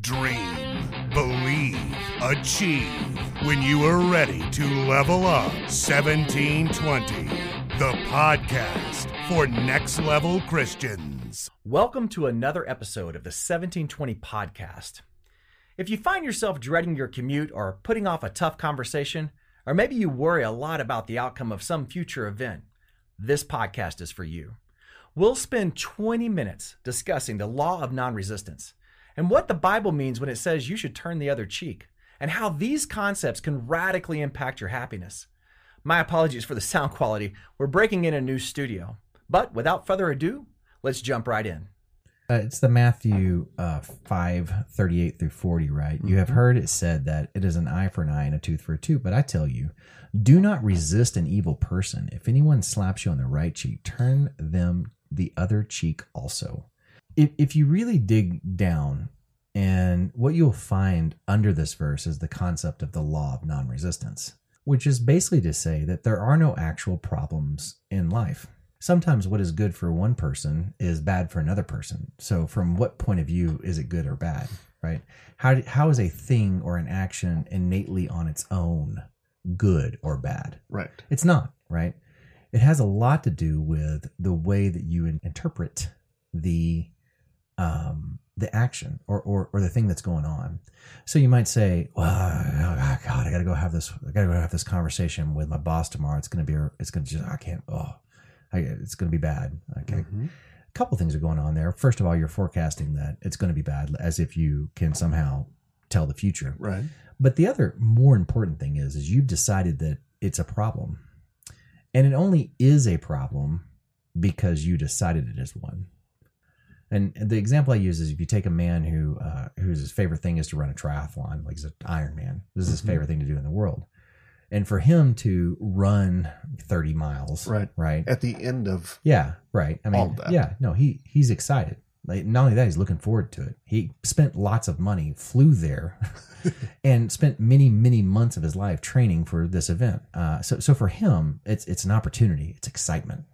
Dream, believe, achieve. When you are ready to level up 1720, the podcast for next level Christians. Welcome to another episode of the 1720 podcast. If you find yourself dreading your commute or putting off a tough conversation, or maybe you worry a lot about the outcome of some future event, this podcast is for you. We'll spend 20 minutes discussing the law of non resistance and what the Bible means when it says you should turn the other cheek, and how these concepts can radically impact your happiness. My apologies for the sound quality. We're breaking in a new studio. But without further ado, let's jump right in. Uh, it's the Matthew uh, 5, 38 through 40, right? Mm-hmm. You have heard it said that it is an eye for an eye and a tooth for a tooth. But I tell you, do not resist an evil person. If anyone slaps you on the right cheek, turn them the other cheek also. If, if you really dig down, and what you'll find under this verse is the concept of the law of non resistance, which is basically to say that there are no actual problems in life. Sometimes what is good for one person is bad for another person. So, from what point of view is it good or bad, right? How, how is a thing or an action innately on its own good or bad? Right. It's not, right? It has a lot to do with the way that you interpret the um, the action or, or or the thing that's going on. So you might say, "Well, oh, God, I got to go have this. I got to go have this conversation with my boss tomorrow. It's going to be. It's going to just. I can't. Oh, I, it's going to be bad. Okay." Mm-hmm. A couple things are going on there. First of all, you're forecasting that it's going to be bad, as if you can somehow tell the future. Right. But the other more important thing is, is you've decided that it's a problem and it only is a problem because you decided it is one. And the example I use is if you take a man who uh, whose his favorite thing is to run a triathlon, like he's an Iron Man. This is his mm-hmm. favorite thing to do in the world. And for him to run 30 miles, right, right, at the end of yeah, right. I mean, yeah, no, he he's excited. Like, not only that, he's looking forward to it. He spent lots of money, flew there, and spent many, many months of his life training for this event. Uh, so, so for him, it's it's an opportunity. It's excitement.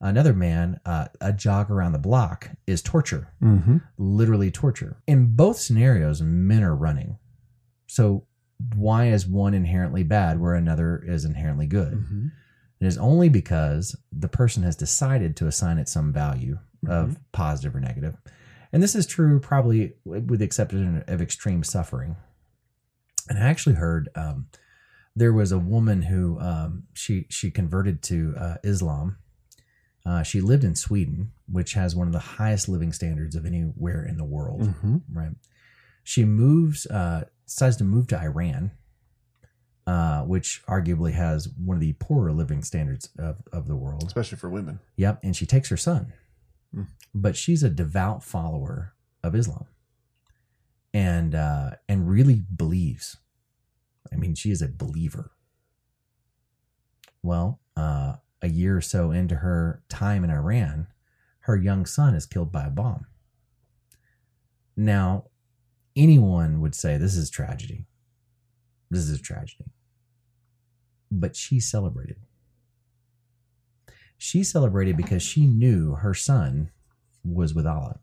Another man, uh, a jog around the block is torture, mm-hmm. literally torture. In both scenarios, men are running. So why is one inherently bad where another is inherently good? Mm-hmm. It is only because the person has decided to assign it some value of mm-hmm. positive or negative. And this is true probably with the exception of extreme suffering. And I actually heard um, there was a woman who um, she she converted to uh, Islam. Uh, she lived in Sweden, which has one of the highest living standards of anywhere in the world. Mm-hmm. Right. She moves, uh, decides to move to Iran, uh, which arguably has one of the poorer living standards of, of the world, especially for women. Yep. And she takes her son Mm. But she's a devout follower of Islam, and uh, and really believes. I mean, she is a believer. Well, uh, a year or so into her time in Iran, her young son is killed by a bomb. Now, anyone would say this is tragedy. This is a tragedy. But she celebrated. She celebrated because she knew her son was with Allah.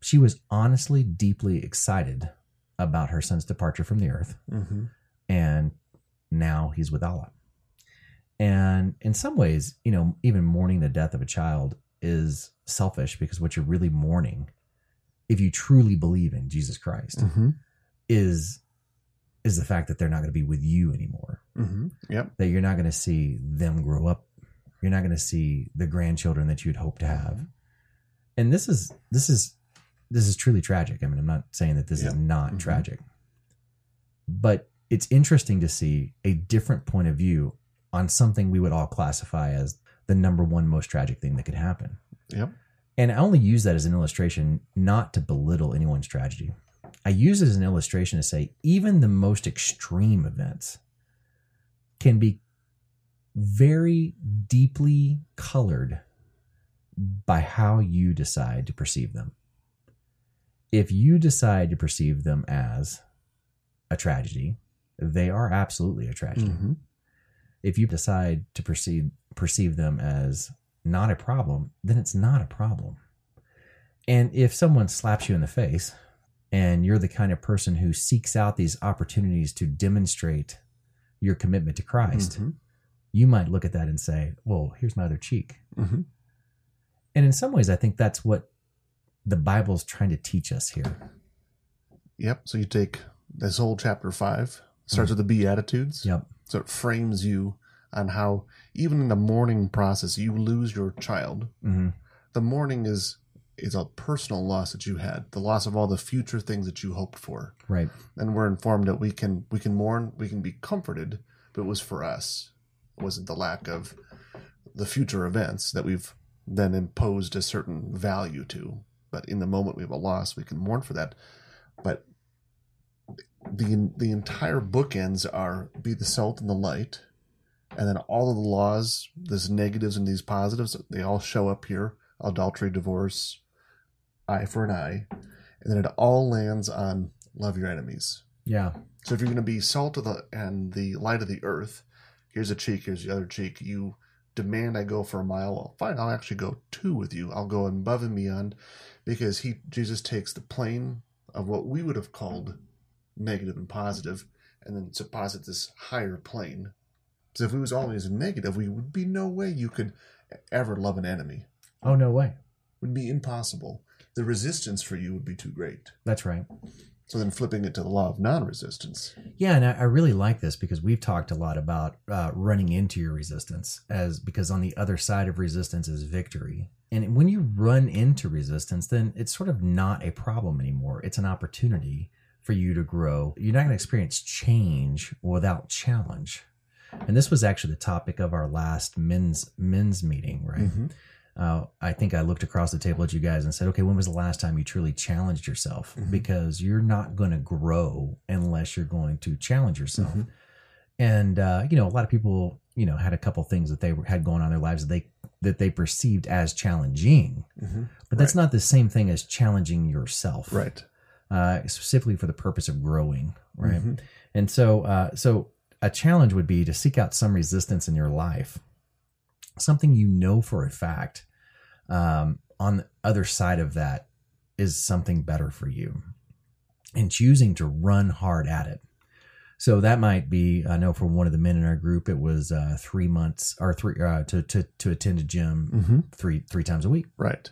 She was honestly deeply excited about her son's departure from the earth. Mm-hmm. And now he's with Allah. And in some ways, you know, even mourning the death of a child is selfish because what you're really mourning, if you truly believe in Jesus Christ, mm-hmm. is is the fact that they're not going to be with you anymore. Mm-hmm. Yep. That you're not going to see them grow up. You're not going to see the grandchildren that you'd hope to have. And this is this is this is truly tragic. I mean, I'm not saying that this is not mm-hmm. tragic, but it's interesting to see a different point of view on something we would all classify as the number one most tragic thing that could happen. Yep. And I only use that as an illustration not to belittle anyone's tragedy. I use it as an illustration to say even the most extreme events can be very deeply colored by how you decide to perceive them. If you decide to perceive them as a tragedy, they are absolutely a tragedy. Mm-hmm. If you decide to perceive perceive them as not a problem, then it's not a problem. And if someone slaps you in the face and you're the kind of person who seeks out these opportunities to demonstrate your commitment to Christ, Mhm. you might look at that and say, well, here's my other cheek. Mhm. And in some ways, I think that's what the Bible's trying to teach us here. Yep. So you take this whole chapter five, starts with the Beatitudes. Yep. So it frames you on how, even in the mourning process, you lose your child. hmm The mourning is is a personal loss that you had, the loss of all the future things that you hoped for. Right. And we're informed that we can we can mourn, we can be comforted, but it was for us. It wasn't the lack of the future events that we've then imposed a certain value to. But in the moment we have a loss, we can mourn for that. But the the entire bookends are be the salt and the light, and then all of the laws, these negatives and these positives, they all show up here: adultery, divorce, eye for an eye, and then it all lands on love your enemies. Yeah. So if you're going to be salt of the and the light of the earth, here's a cheek, here's the other cheek. You demand I go for a mile. Well, fine, I'll actually go two with you. I'll go above and beyond, because he Jesus takes the plane of what we would have called negative and positive, and then to posit this higher plane. So if it was always negative, we would be no way you could ever love an enemy. Oh, no way. It would be impossible. The resistance for you would be too great. That's right. So then flipping it to the law of non-resistance. Yeah, and I, I really like this because we've talked a lot about uh, running into your resistance as because on the other side of resistance is victory. And when you run into resistance, then it's sort of not a problem anymore. It's an opportunity for you to grow. You're not going to experience change without challenge. And this was actually the topic of our last men's men's meeting, right? Mhm. uh, I think I looked across the table at you guys and said, okay, when was the last time you truly challenged yourself? Mhm. Because you're not going to grow unless you're going to challenge yourself. Mhm. And, uh, you know, a lot of people, you know, had a couple things that they were, had going on in their lives that they, that they perceived as challenging, Mhm. but that's Right. not the same thing as challenging yourself. Right. Uh, specifically for the purpose of growing. Right. Mhm. And so, uh, so a challenge would be to seek out some resistance in your life, something you know for a fact. Um, on the other side of that is something better for you, and choosing to run hard at it. So that might be. I know for one of the men in our group, it was uh, three months or three uh, to to to attend a gym Mhm. three three times a week. Right.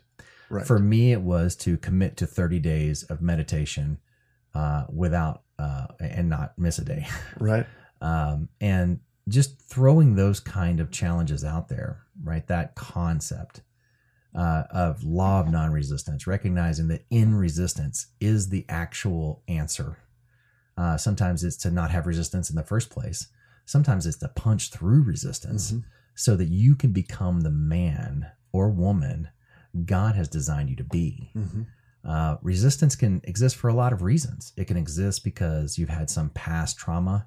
Right. For me, it was to commit to 30 days of meditation uh, without uh, and not miss a day. right. Um, and just throwing those kind of challenges out there, right? That concept uh, of law of non resistance, recognizing that in resistance is the actual answer. Uh, sometimes it's to not have resistance in the first place. Sometimes it's to punch through resistance Mhm. so that you can become the man or woman God has designed you to be. Mhm. Uh, resistance can exist for a lot of reasons. It can exist because you've had some past trauma.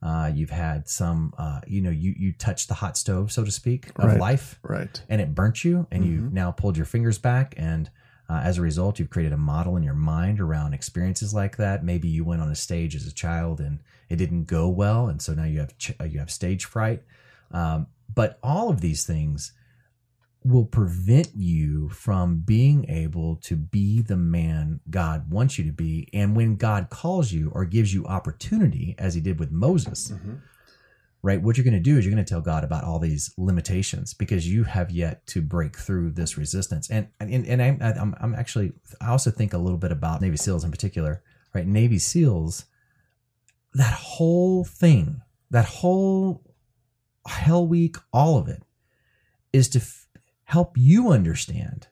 Uh, you've had some, uh, you know, you you touched the hot stove, so to speak, of Right. life, Right. and it burnt you, and Mhm. you've now pulled your fingers back, and uh, as a result, you've created a model in your mind around experiences like that. Maybe you went on a stage as a child and it didn't go well, and so now you have ch- uh, you have stage fright. Um, but all of these things will prevent you from being able to be the man God wants you to be. And when God calls you or gives you opportunity, as he did with Moses, Mhm. right, what you're going to do is you're going to tell God about all these limitations because you have yet to break through this resistance. And and and I, I'm I'm actually I also think a little bit about Navy SEALs in particular, right? Navy SEALs, that whole thing, that whole Hell Week, all of it, is to help you understand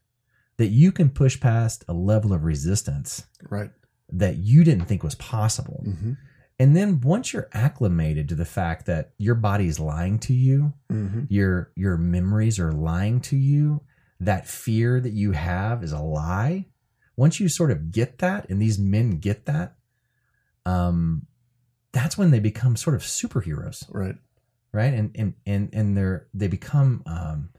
that you can push past a level of resistance Right. that you didn't think was possible. Mhm. And then once you're acclimated to the fact that your body is lying to you, Mhm. your your memories are lying to you, that fear that you have is a lie. Once you sort of get that, and these men get that, um, that's when they become sort of superheroes Right. right? And and and and they're they become um,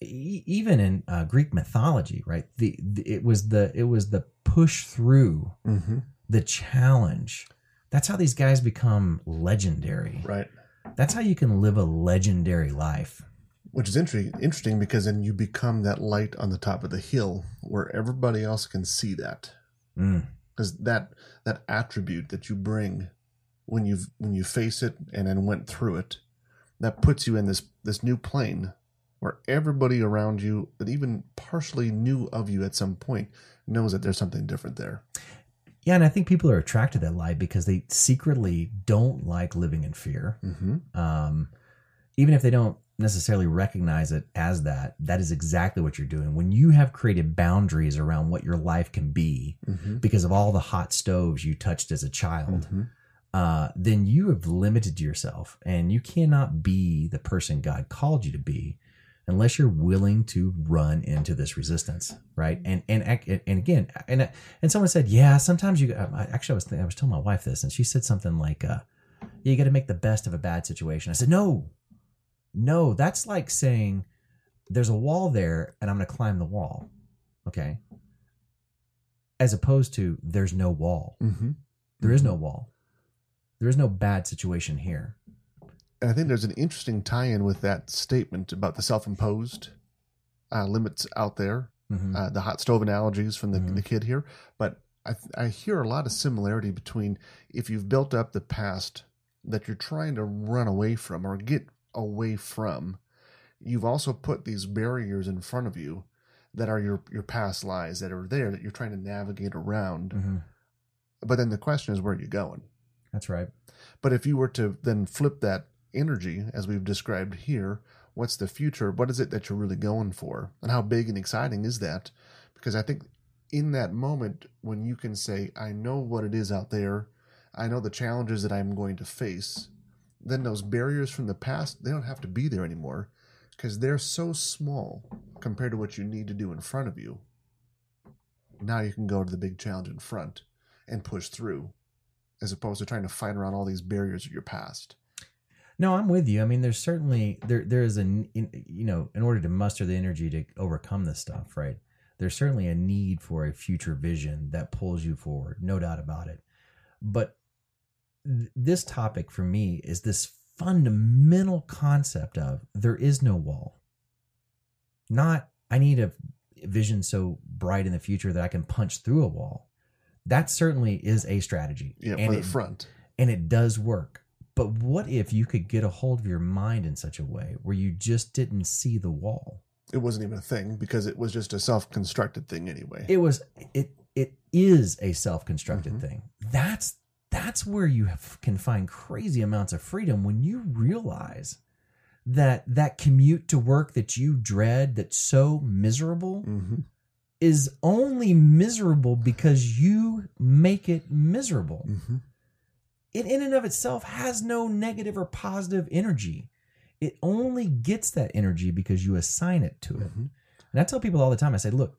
e- even in uh, Greek mythology, right? The, the it was the it was the push through, Mhm. the challenge. That's how these guys become legendary. Right. That's how you can live a legendary life. which is interesting interesting because then you become that light on the top of the hill where everybody else can see that because mm. that that attribute that you bring when you when you face it and then went through it that puts you in this this new plane where everybody around you that even partially knew of you at some point knows that there's something different there yeah, and I think people are attracted to that lie because they secretly don't like living in fear. Mm-hmm. Um, even if they don't necessarily recognize it as that, that is exactly what you're doing. When you have created boundaries around what your life can be mm-hmm. because of all the hot stoves you touched as a child, mm-hmm. uh, then you have limited yourself and you cannot be the person God called you to be unless you're willing to run into this resistance, right? And and and again, and and someone said, yeah, sometimes you. Actually, I was I was telling my wife this, and she said something like, uh, "You got to make the best of a bad situation." I said, "No, no, that's like saying there's a wall there, and I'm going to climb the wall." Okay. As opposed to there's no wall. Mm-hmm. There is no wall. There is no bad situation here and I think there's an interesting tie-in with that statement about the self-imposed uh, limits out there, mm-hmm. uh, the hot stove analogies from the, mm-hmm. the kid here. But I, I hear a lot of similarity between if you've built up the past that you're trying to run away from or get away from, you've also put these barriers in front of you that are your your past lies that are there that you're trying to navigate around. Mm-hmm. But then the question is, where are you going? That's right. But if you were to then flip that energy, as we've described here, what's the future? What is it that you're really going for? And how big and exciting is that? Because I think in that moment, when you can say, I know what it is out there, I know the challenges that I'm going to face, then those barriers from the past, they don't have to be there anymore because they're so small compared to what you need to do in front of you. Now you can go to the big challenge in front and push through as opposed to trying to fight around all these barriers of your past. No, I'm with you. I mean, there's certainly there there is a you know in order to muster the energy to overcome this stuff, right? There's certainly a need for a future vision that pulls you forward, no doubt about it. But th- this topic for me is this fundamental concept of there is no wall. Not I need a vision so bright in the future that I can punch through a wall. That certainly is a strategy. Yeah, and for the it, front. And it does work but what if you could get a hold of your mind in such a way where you just didn't see the wall? It wasn't even a thing because it was just a self-constructed thing anyway. It was it it is a self-constructed mm-hmm. thing. That's that's where you have, can find crazy amounts of freedom when you realize that that commute to work that you dread that's so miserable mm-hmm. is only miserable because you make it miserable. Mm-hmm it in and of itself has no negative or positive energy. It only gets that energy because you assign it to it. Mm-hmm. And I tell people all the time, I say, look,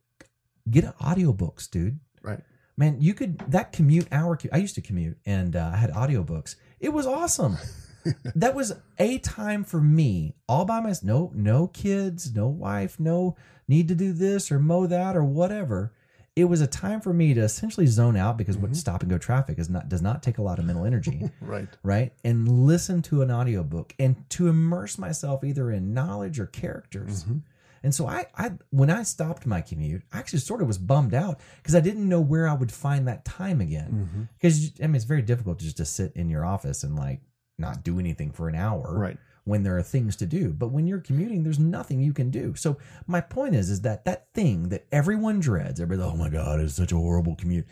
get audiobooks, dude. Right. Man, you could, that commute hour, I used to commute and uh, I had audiobooks. It was awesome. that was a time for me all by myself. No, no kids, no wife, no need to do this or mow that or whatever it was a time for me to essentially zone out because mm-hmm. what stop and go traffic is not does not take a lot of mental energy right right and listen to an audiobook and to immerse myself either in knowledge or characters mm-hmm. and so I, I when i stopped my commute i actually sort of was bummed out because i didn't know where i would find that time again because mm-hmm. i mean it's very difficult just to sit in your office and like not do anything for an hour right when there are things to do. But when you're commuting, there's nothing you can do. So my point is, is that that thing that everyone dreads, everybody, oh my God, it's such a horrible commute.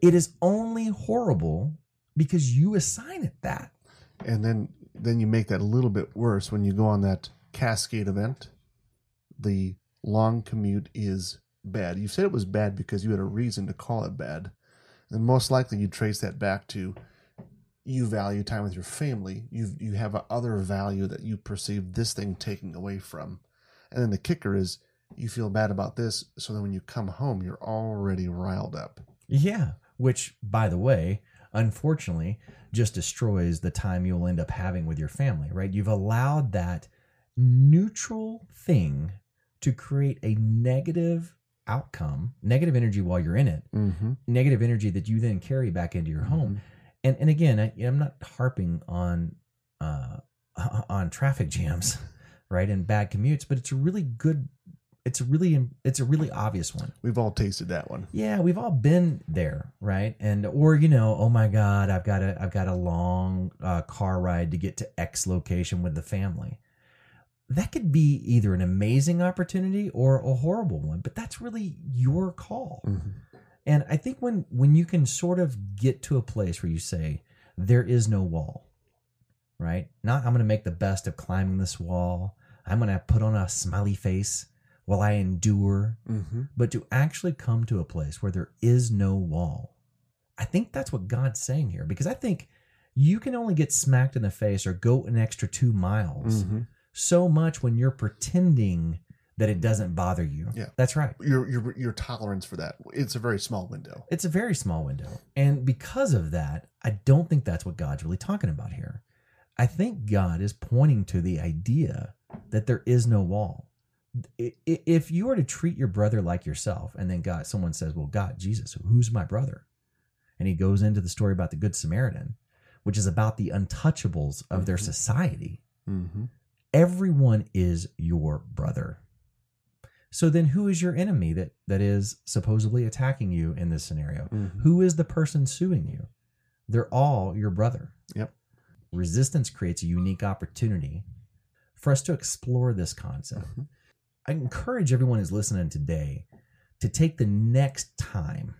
It is only horrible because you assign it that. And then then you make that a little bit worse when you go on that cascade event. The long commute is bad. You said it was bad because you had a reason to call it bad. And most likely you trace that back to you value time with your family. You you have a other value that you perceive this thing taking away from. And then the kicker is you feel bad about this, so then when you come home, you're already riled up. Yeah, which by the way, unfortunately, just destroys the time you'll end up having with your family, right? You've allowed that neutral thing to create a negative outcome, negative energy while you're in it, mm-hmm. negative energy that you then carry back into your mm-hmm. home and and again, I, am not harping on uh, on traffic jams, right? And bad commutes, but it's a really good it's a really it's a really obvious one. We've all tasted that one. Yeah, we've all been there, right? And or you know, oh my god, I've got a I've got a long uh, car ride to get to X location with the family. That could be either an amazing opportunity or a horrible one, but that's really your call. Mm-hmm. And I think when when you can sort of get to a place where you say there is no wall, right? Not I'm going to make the best of climbing this wall. I'm going to put on a smiley face while I endure, mm-hmm. but to actually come to a place where there is no wall. I think that's what God's saying here because I think you can only get smacked in the face or go an extra two miles mm-hmm. so much when you're pretending that it doesn't bother you. Yeah. That's right. Your your your tolerance for that. It's a very small window. It's a very small window. And because of that, I don't think that's what God's really talking about here. I think God is pointing to the idea that there is no wall. If you were to treat your brother like yourself, and then God, someone says, "Well, God, Jesus, who's my brother?" and he goes into the story about the Good Samaritan, which is about the untouchables of mm-hmm. their society. Mm-hmm. Everyone is your brother. So then who is your enemy that that is supposedly attacking you in this scenario? Mm-hmm. Who is the person suing you? They're all your brother. Yep. Resistance creates a unique opportunity for us to explore this concept. Mm-hmm. I encourage everyone who's listening today to take the next time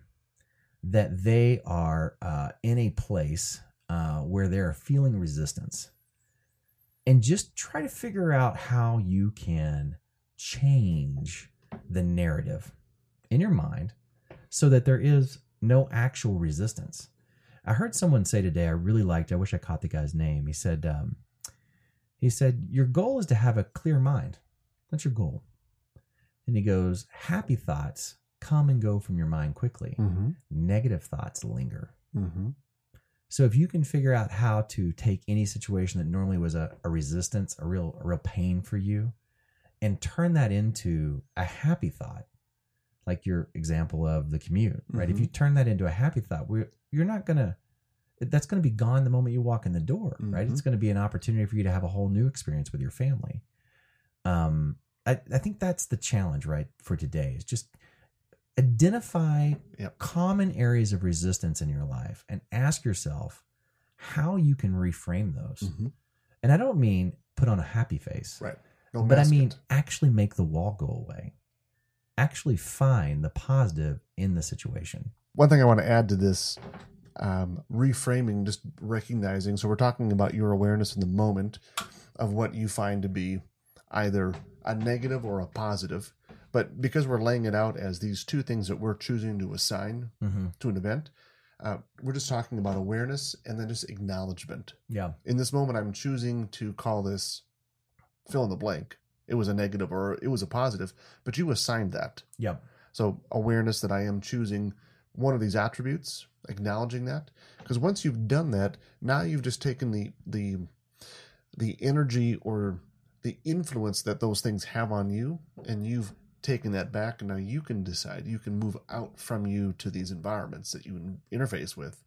that they are uh, in a place uh, where they're feeling resistance and just try to figure out how you can change the narrative in your mind so that there is no actual resistance. I heard someone say today, I really liked, I wish I caught the guy's name. He said, um, he said, your goal is to have a clear mind. That's your goal. And he goes, happy thoughts come and go from your mind quickly. Mm-hmm. Negative thoughts linger. Mm-hmm. So if you can figure out how to take any situation that normally was a, a resistance, a real, a real pain for you, and turn that into a happy thought like your example of the commute right mm-hmm. if you turn that into a happy thought you're not gonna that's gonna be gone the moment you walk in the door mm-hmm. right it's gonna be an opportunity for you to have a whole new experience with your family um i, I think that's the challenge right for today is just identify yep. common areas of resistance in your life and ask yourself how you can reframe those mm-hmm. and i don't mean put on a happy face right no but I mean, it. actually make the wall go away. Actually find the positive in the situation. One thing I want to add to this um, reframing, just recognizing. So we're talking about your awareness in the moment of what you find to be either a negative or a positive. But because we're laying it out as these two things that we're choosing to assign mm-hmm. to an event, uh, we're just talking about awareness and then just acknowledgement. Yeah. In this moment, I'm choosing to call this fill in the blank. It was a negative or it was a positive, but you assigned that. Yep. So awareness that I am choosing one of these attributes, acknowledging that, because once you've done that, now you've just taken the the the energy or the influence that those things have on you, and you've taken that back, and now you can decide. You can move out from you to these environments that you interface with.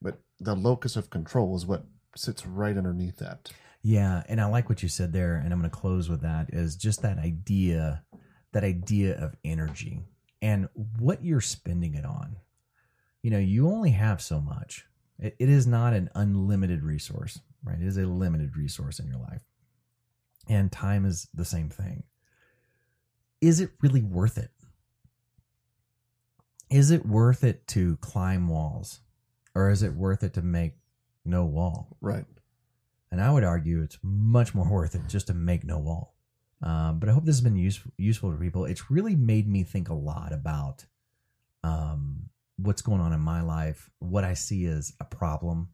But the locus of control is what sits right underneath that. Yeah, and I like what you said there, and I'm going to close with that is just that idea, that idea of energy and what you're spending it on. You know, you only have so much. it, it is not an unlimited resource, right? It is a limited resource in your life. And time is the same thing. Is it really worth it? Is it worth it to climb walls? Or is it worth it to make no wall? Right. And I would argue it's much more worth it just to make no wall. Um, but I hope this has been useful useful to people. It's really made me think a lot about um, what's going on in my life, what I see as a problem,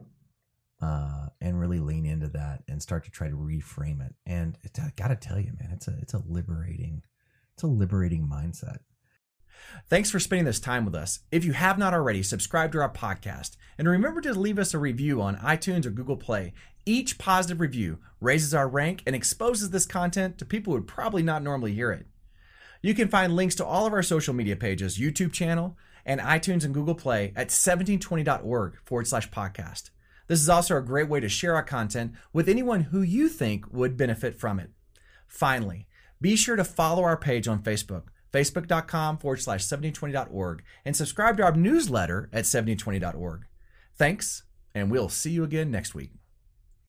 uh, and really lean into that and start to try to reframe it. And I got to tell you, man, it's a it's a liberating, it's a liberating mindset. Thanks for spending this time with us. If you have not already, subscribe to our podcast and remember to leave us a review on iTunes or Google Play. Each positive review raises our rank and exposes this content to people who would probably not normally hear it. You can find links to all of our social media pages, YouTube channel, and iTunes and Google Play at 1720.org forward slash podcast. This is also a great way to share our content with anyone who you think would benefit from it. Finally, be sure to follow our page on Facebook, facebook.com forward slash 1720.org, and subscribe to our newsletter at 1720.org. Thanks, and we'll see you again next week.